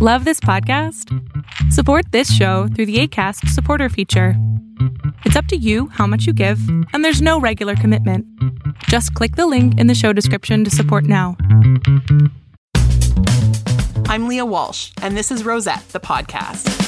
Love this podcast? Support this show through the ACAST supporter feature. It's up to you how much you give, and there's no regular commitment. Just click the link in the show description to support now. I'm Lia Walsh, and this is Rosette, the podcast.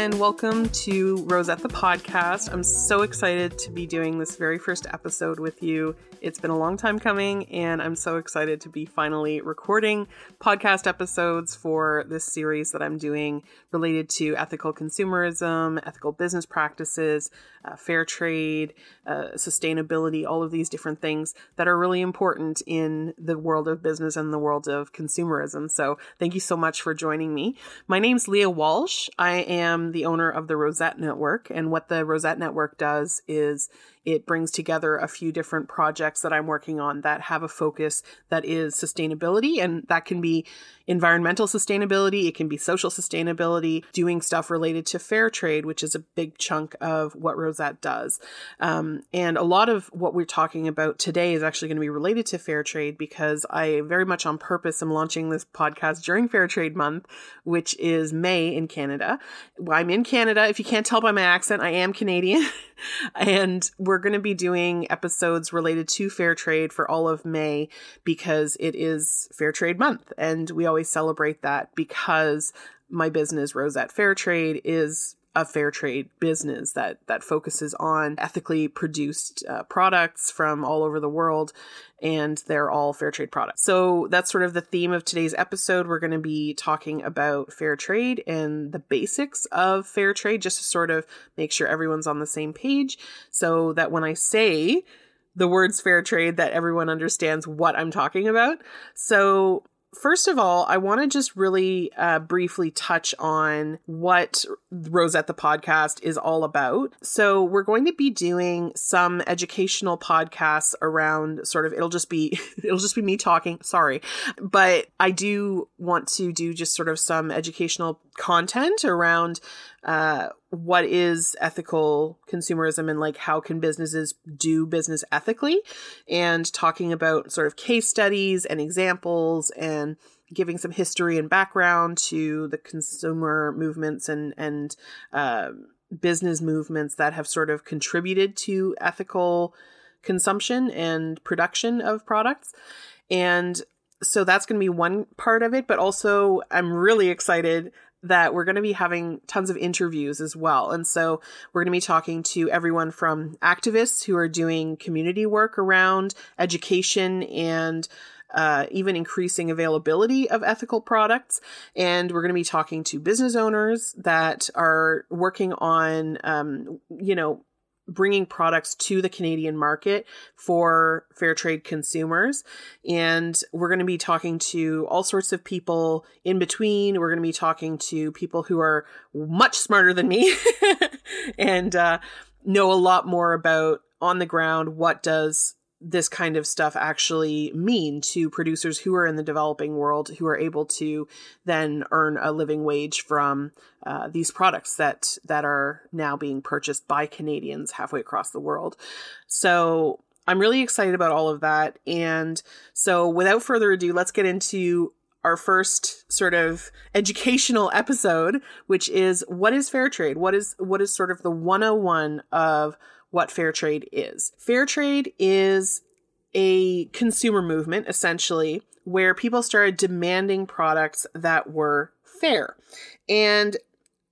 And welcome to Rosette the podcast. I'm so excited to be doing this very first episode with you. It's been a long time coming, and I'm so excited to be finally recording podcast episodes for this series that I'm doing related to ethical consumerism, ethical business practices, uh, fair trade, uh, sustainability, all of these different things that are really important in the world of business and the world of consumerism. So, thank you so much for joining me. My name's Lia Walsh. I am the owner of the Rosette Network, and what the Rosette Network does is it brings together a few different projects that I'm working on that have a focus that is sustainability, and that can be environmental sustainability, it can be social sustainability, doing stuff related to fair trade, which is a big chunk of what Rosette does. Um, and a lot of what we're talking about today is actually going to be related to fair trade because I very much on purpose am launching this podcast during Fair Trade Month, which is May in Canada. I'm in Canada. If you can't tell by my accent, I am Canadian. and we're going to be doing episodes related to fair trade for all of May because it is Fair Trade Month. And we always celebrate that because my business, Rosette Fair Trade, is a fair trade business that that focuses on ethically produced uh, products from all over the world and they're all fair trade products. So that's sort of the theme of today's episode. We're going to be talking about fair trade and the basics of fair trade just to sort of make sure everyone's on the same page so that when I say the words fair trade that everyone understands what I'm talking about. So First of all, I want to just really uh, briefly touch on what Rosette the podcast is all about. So, we're going to be doing some educational podcasts around sort of it'll just be it'll just be me talking, sorry. But I do want to do just sort of some educational content around uh, what is ethical consumerism and like how can businesses do business ethically? And talking about sort of case studies and examples and giving some history and background to the consumer movements and and uh, business movements that have sort of contributed to ethical consumption and production of products. And so that's going to be one part of it but also i'm really excited that we're going to be having tons of interviews as well. And so we're going to be talking to everyone from activists who are doing community work around education and uh, even increasing availability of ethical products. And we're going to be talking to business owners that are working on, um, you know, bringing products to the Canadian market for fair trade consumers. And we're going to be talking to all sorts of people in between. We're going to be talking to people who are much smarter than me and uh, know a lot more about on the ground what does this kind of stuff actually mean to producers who are in the developing world who are able to then earn a living wage from uh, these products that that are now being purchased by Canadians halfway across the world. So I'm really excited about all of that. And so without further ado, let's get into our first sort of educational episode, which is what is fair trade? What is what is sort of the 101 of what fair trade is. Fair trade is a consumer movement, essentially, where people started demanding products that were fair. And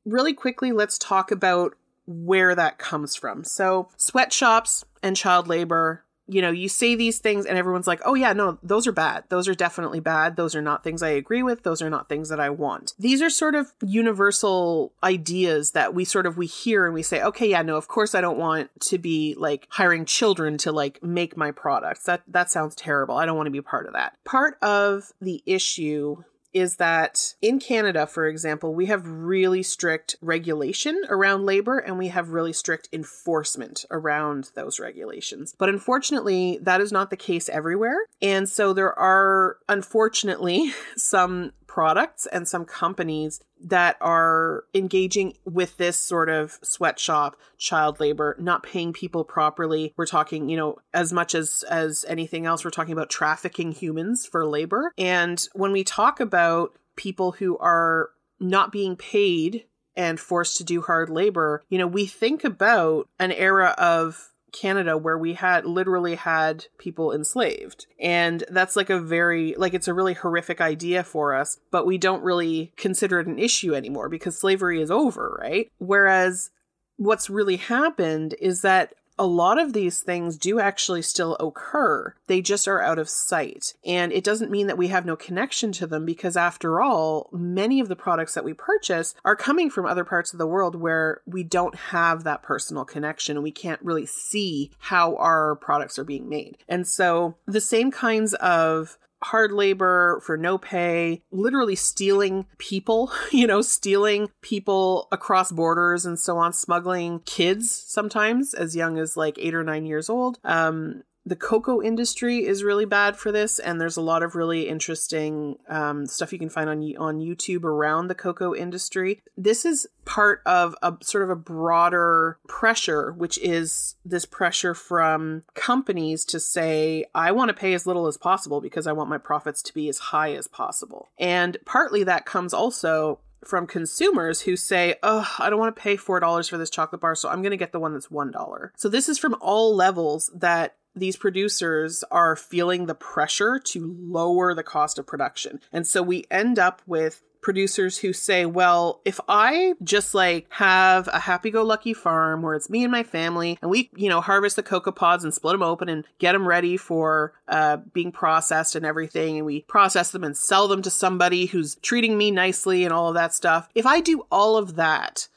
really quickly, let's talk about where that comes from. So, sweatshops and child labor you know, you say these things and everyone's like, oh, yeah, no, those are bad. Those are definitely bad. Those are not things I agree with. Those are not things that I want. These are sort of universal ideas that we sort of we hear and we say, okay, yeah, no, of course I don't want to be like hiring children to like make my products. That that sounds terrible. I don't want to be part of that. Part of the issue is that in Canada, for example, we have really strict regulation around labor and we have really strict enforcement around those regulations. But unfortunately, that is not the case everywhere. And so there are, unfortunately, some products and some companies that are engaging with this sort of sweatshop child labor not paying people properly. We're talking you know as much as as anything else we're talking about trafficking humans for labor. And when we talk about people who are not being paid and forced to do hard labor you know we think about an era of Canada where we had literally had people enslaved. And that's like a very, like, it's a really horrific idea for us, but we don't really consider it an issue anymore because slavery is over, right? Whereas what's really happened is that a lot of these things do actually still occur. They just are out of sight. And it doesn't mean that we have no connection to them because, after all, many of the products that we purchase are coming from other parts of the world where we don't have that personal connection and we can't really see how our products are being made. And so the same kinds of hard labor for no pay, literally stealing people, you know, stealing people across borders and so on, smuggling kids sometimes as young as like eight or nine years old. Um, the cocoa industry is really bad for this, and there's a lot of really interesting um, stuff you can find on on YouTube around the cocoa industry. This is part of a sort of a broader pressure, which is this pressure from companies to say, I want to pay as little as possible because I want my profits to be as high as possible. And partly that comes also from consumers who say, Oh, I don't want to pay $4 for this chocolate bar, so I'm going to get the one that's $1. So this is from all levels that these producers are feeling the pressure to lower the cost of production. And so we end up with producers who say, well, if I just like have a happy go lucky farm where it's me and my family and we, you know, harvest the cocoa pods and split them open and get them ready for uh, being processed and everything, and we process them and sell them to somebody who's treating me nicely and all of that stuff. If I do all of that,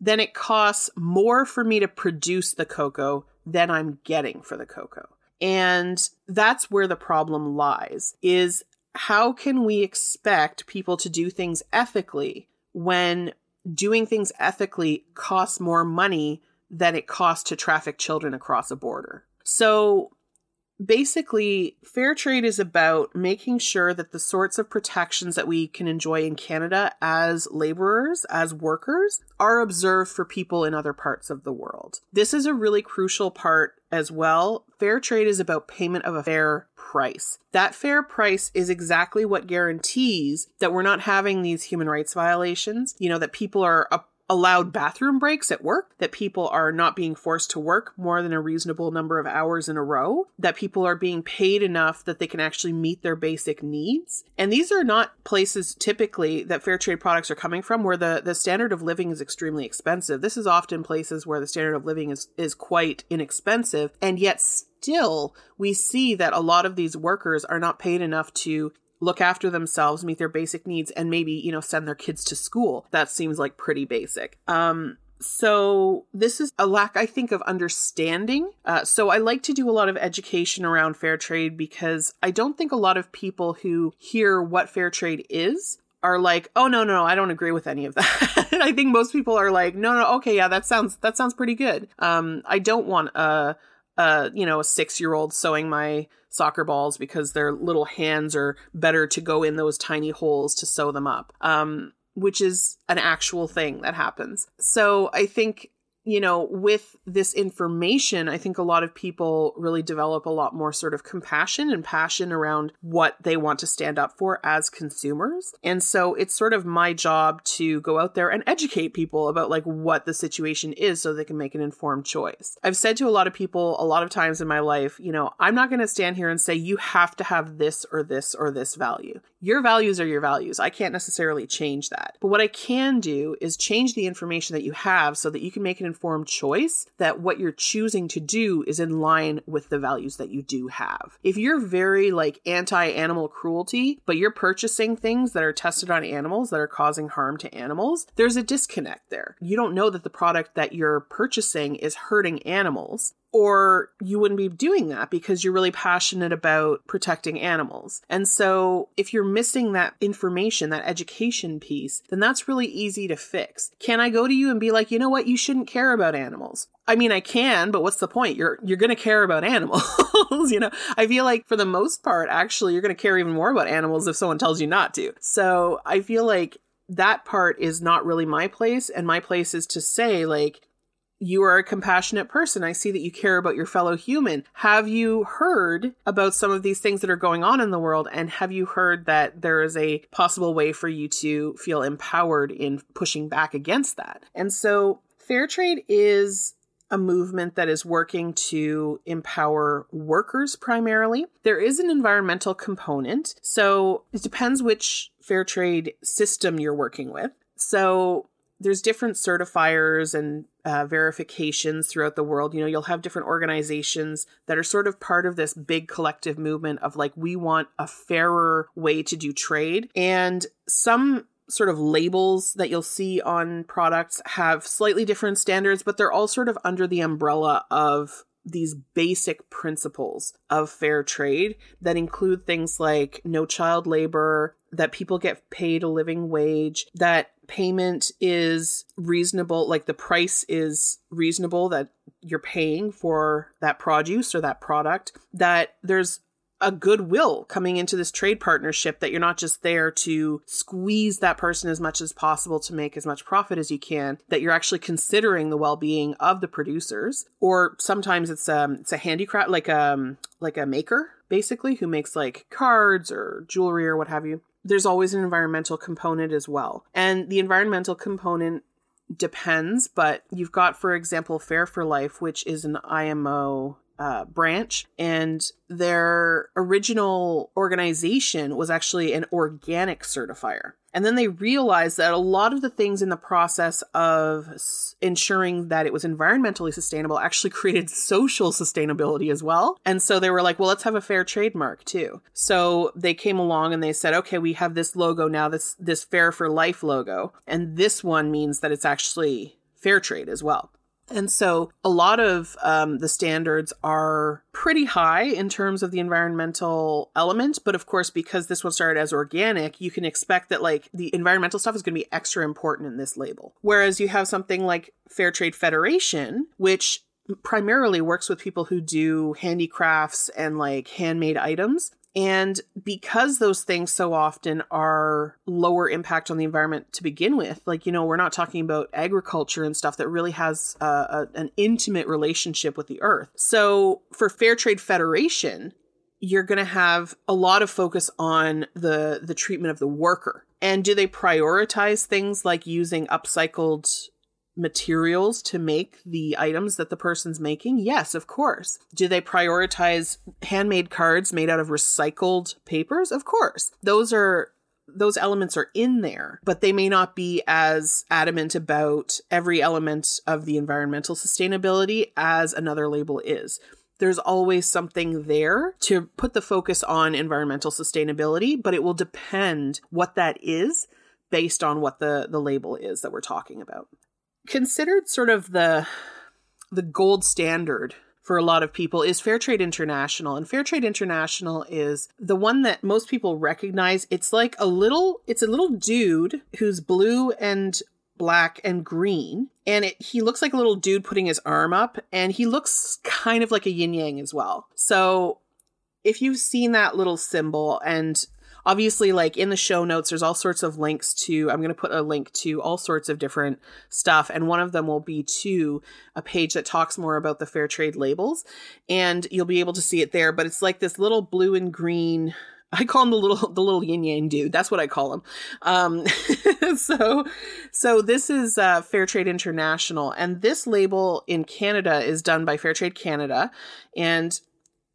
then it costs more for me to produce the cocoa than I'm getting for the cocoa. And that's where the problem lies is how can we expect people to do things ethically when doing things ethically costs more money than it costs to traffic children across a border? So basically, fair trade is about making sure that the sorts of protections that we can enjoy in Canada as laborers, as workers, are observed for people in other parts of the world. This is a really crucial part as well. Fair trade is about payment of a fair price. That fair price is exactly what guarantees that we're not having these human rights violations, you know, that people are allowed bathroom breaks at work, that people are not being forced to work more than a reasonable number of hours in a row, that people are being paid enough that they can actually meet their basic needs. And these are not places typically that fair trade products are coming from where the, the standard of living is extremely expensive. This is often places where the standard of living is, is quite inexpensive, and yet still we see that a lot of these workers are not paid enough to look after themselves, meet their basic needs, and maybe, you know, send their kids to school. That seems like pretty basic. Um, so this is a lack, I think, of understanding. Uh, so I like to do a lot of education around fair trade because I don't think a lot of people who hear what fair trade is are like, oh no, no, I don't agree with any of that. I think most people are like, no, no, okay, yeah, that sounds that sounds pretty good. Um, I don't want a, a you know, a six year old sewing my soccer balls because their little hands are better to go in those tiny holes to sew them up. Um, which is an actual thing that happens. So I think you know, with this information, I think a lot of people really develop a lot more sort of compassion and passion around what they want to stand up for as consumers. And so it's sort of my job to go out there and educate people about like what the situation is so they can make an informed choice. I've said to a lot of people a lot of times in my life, you know, I'm not going to stand here and say you have to have this or this or this value. Your values are your values. I can't necessarily change that. But what I can do is change the information that you have so that you can make an informed choice that what you're choosing to do is in line with the values that you do have. If you're very like anti animal cruelty, but you're purchasing things that are tested on animals that are causing harm to animals, there's a disconnect there. You don't know that the product that you're purchasing is hurting animals or you wouldn't be doing that because you're really passionate about protecting animals. And so if you're missing that information, that education piece, then that's really easy to fix. Can I go to you and be like, you know what, you shouldn't care about animals? I mean, I can, but what's the point? You're you're going to care about animals, you know. I feel like for the most part, actually, you're going to care even more about animals if someone tells you not to. So I feel like that part is not really my place, and my place is to say like you are a compassionate person. I see that you care about your fellow human. Have you heard about some of these things that are going on in the world? And have you heard that there is a possible way for you to feel empowered in pushing back against that? And so fair trade is a movement that is working to empower workers primarily. There is an environmental component. So it depends which fair trade system you're working with. So there's different certifiers and uh, verifications throughout the world. You know, you'll have different organizations that are sort of part of this big collective movement of like, we want a fairer way to do trade. And some sort of labels that you'll see on products have slightly different standards, but they're all sort of under the umbrella of these basic principles of fair trade that include things like no child labor, that people get paid a living wage, that payment is reasonable, like the price is reasonable that you're paying for that produce or that product, that there's a goodwill coming into this trade partnership that you're not just there to squeeze that person as much as possible to make as much profit as you can that you're actually considering the well-being of the producers. Or sometimes it's um it's a handicraft like um like a maker basically who makes like cards or jewelry or what have you. There's always an environmental component as well. And the environmental component depends but you've got for example fair for life which is an IMO uh, branch, and their original organization was actually an organic certifier. And then they realized that a lot of the things in the process of ensuring that it was environmentally sustainable actually created social sustainability as well. And so they were like, well, let's have a fair trademark too. So they came along and they said, okay, we have this logo now, this, this fair for life logo. And this one means that it's actually fair trade as well. And so a lot of um, the standards are pretty high in terms of the environmental element. But of course, because this one started as organic, you can expect that like the environmental stuff is going to be extra important in this label. Whereas you have something like Fair Trade Federation, which primarily works with people who do handicrafts and like handmade items. And because those things so often are lower impact on the environment to begin with, like, you know, we're not talking about agriculture and stuff that really has a, a, an intimate relationship with the earth. So for Fair Trade Federation, you're going to have a lot of focus on the the treatment of the worker. And do they prioritize things like using upcycled materials to make the items that the person's making? Yes, of course. Do they prioritize handmade cards made out of recycled papers? Of course. Those are those elements are in there, but they may not be as adamant about every element of the environmental sustainability as another label is. There's always something there to put the focus on environmental sustainability, but it will depend what that is based on what the, the label is that we're talking about considered sort of the the gold standard for a lot of people is Fair Trade International. And Fair Trade International is the one that most people recognize. It's like a little it's a little dude who's blue and black and green and it, he looks like a little dude putting his arm up and he looks kind of like a yin yang as well. So if you've seen that little symbol and obviously like in the show notes there's all sorts of links to i'm going to put a link to all sorts of different stuff and one of them will be to a page that talks more about the fair trade labels and you'll be able to see it there but it's like this little blue and green I call him the little the little yin yang dude. That's what I call him. Um, so so this is uh, Fair Trade International, and this label in Canada is done by Fair Trade Canada, and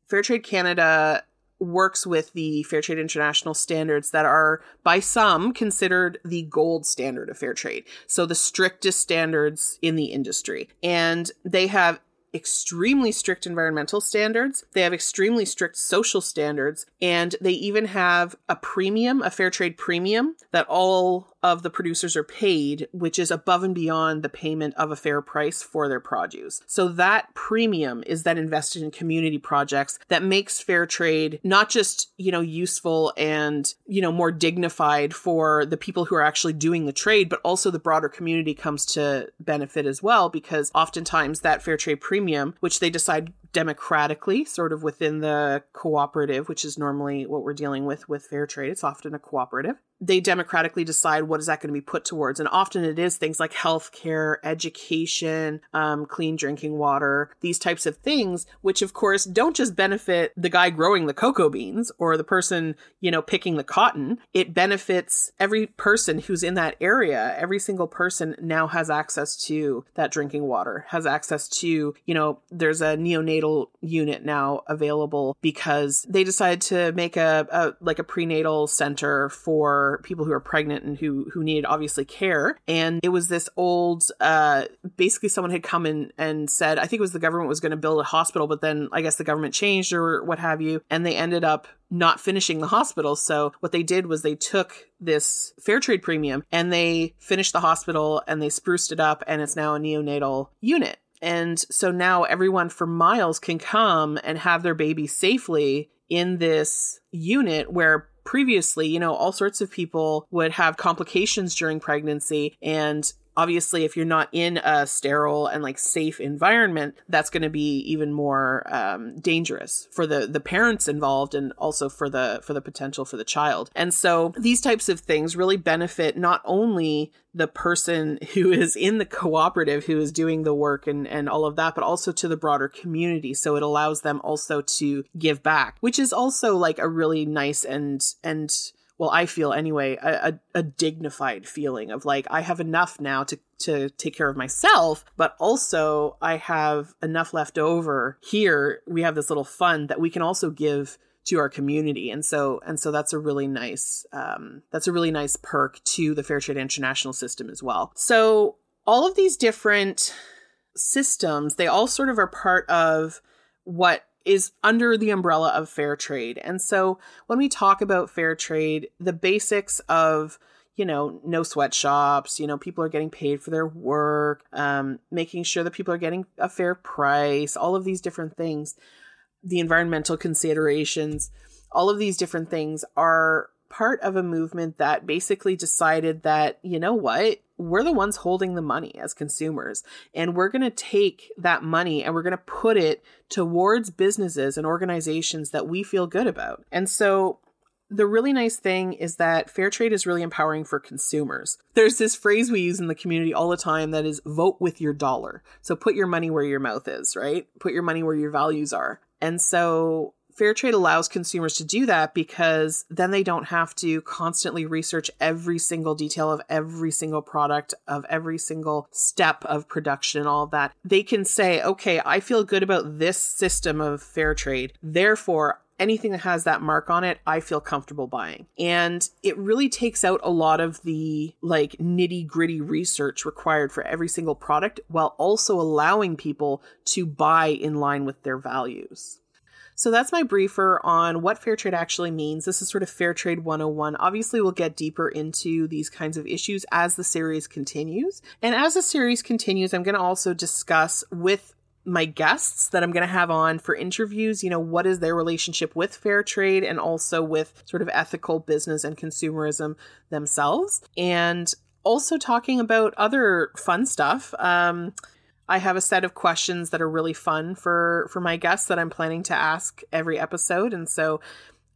Fair Trade Canada works with the Fair Trade International standards that are, by some, considered the gold standard of fair trade. So the strictest standards in the industry. And they have extremely strict environmental standards. They have extremely strict social standards. And they even have a premium, a fair trade premium that all of the producers are paid, which is above and beyond the payment of a fair price for their produce. So that premium is then invested in community projects that makes fair trade not just, you know, useful and, you know, more dignified for the people who are actually doing the trade, but also the broader community comes to benefit as well because oftentimes that fair trade premium, which they decide democratically, sort of within the cooperative, which is normally what we're dealing with with fair trade. It's often a cooperative. They democratically decide what is that going to be put towards and often it is things like healthcare education um, clean drinking water these types of things which of course don't just benefit the guy growing the cocoa beans or the person you know picking the cotton. It benefits every person who's in that area. Every single person now has access to that drinking water has access to you know there's a neonatal unit now available because they decided to make a, a like a prenatal center for people who are pregnant and who who needed obviously care. And it was this old, uh, basically someone had come in and said, I think it was the government was going to build a hospital, but then I guess the government changed or what have you, and they ended up not finishing the hospital. So what they did was they took this fair trade premium and they finished the hospital and they spruced it up and it's now a neonatal unit. And so now everyone for miles can come and have their baby safely in this unit where previously, you know, all sorts of people would have complications during pregnancy and obviously if you're not in a sterile and like safe environment that's going to be even more um, dangerous for the the parents involved and also for the for the potential for the child and so these types of things really benefit not only the person who is in the cooperative who is doing the work and, and all of that, but also to the broader community. So it allows them also to give back, which is also like a really nice and, and, well, I feel anyway, a, a, a dignified feeling of like, I have enough now to, to take care of myself, but also I have enough left over here. We have this little fund that we can also give to our community and so and so that's a really nice um, that's a really nice perk to the fair trade international system as well so all of these different systems they all sort of are part of what is under the umbrella of fair trade. And so when we talk about fair trade the basics of you know, no sweatshops, you know, people are getting paid for their work, um, making sure that people are getting a fair price, all of these different things the environmental considerations, all of these different things are part of a movement that basically decided that, you know what, we're the ones holding the money as consumers. And we're going to take that money and we're going to put it towards businesses and organizations that we feel good about. And so the really nice thing is that fair trade is really empowering for consumers. There's this phrase we use in the community all the time that is vote with your dollar. So put your money where your mouth is, right? Put your money where your values are. And so fair trade allows consumers to do that because then they don't have to constantly research every single detail of every single product of every single step of production and all of that they can say okay i feel good about this system of fair trade therefore anything that has that mark on it, I feel comfortable buying. And it really takes out a lot of the like nitty gritty research required for every single product while also allowing people to buy in line with their values. So that's my briefer on what fair trade actually means. This is sort of Fair Trade 101. Obviously, we'll get deeper into these kinds of issues as the series continues. And as the series continues, I'm going to also discuss with my guests that I'm going to have on for interviews, you know, what is their relationship with fair trade and also with sort of ethical business and consumerism themselves. And also talking about other fun stuff. Um, I have a set of questions that are really fun for for my guests that I'm planning to ask every episode, and so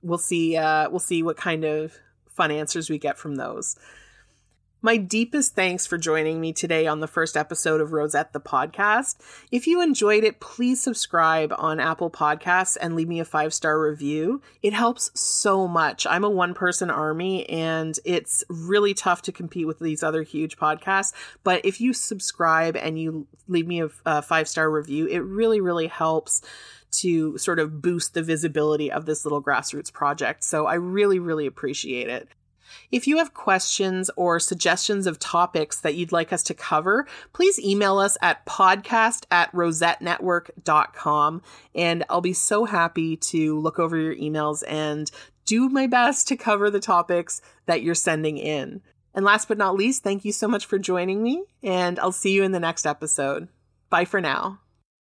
we'll see uh, we'll see what kind of fun answers we get from those. My deepest thanks for joining me today on the first episode of Rosette the podcast. If you enjoyed it, please subscribe on Apple Podcasts and leave me a five star review. It helps so much. I'm a one person army and it's really tough to compete with these other huge podcasts. But if you subscribe and you leave me a, a five star review, it really, really helps to sort of boost the visibility of this little grassroots project. So I really, really appreciate it. If you have questions or suggestions of topics that you'd like us to cover, please email us at podcast at rosettenetwork.com. And I'll be so happy to look over your emails and do my best to cover the topics that you're sending in. And last but not least, thank you so much for joining me, and I'll see you in the next episode. Bye for now.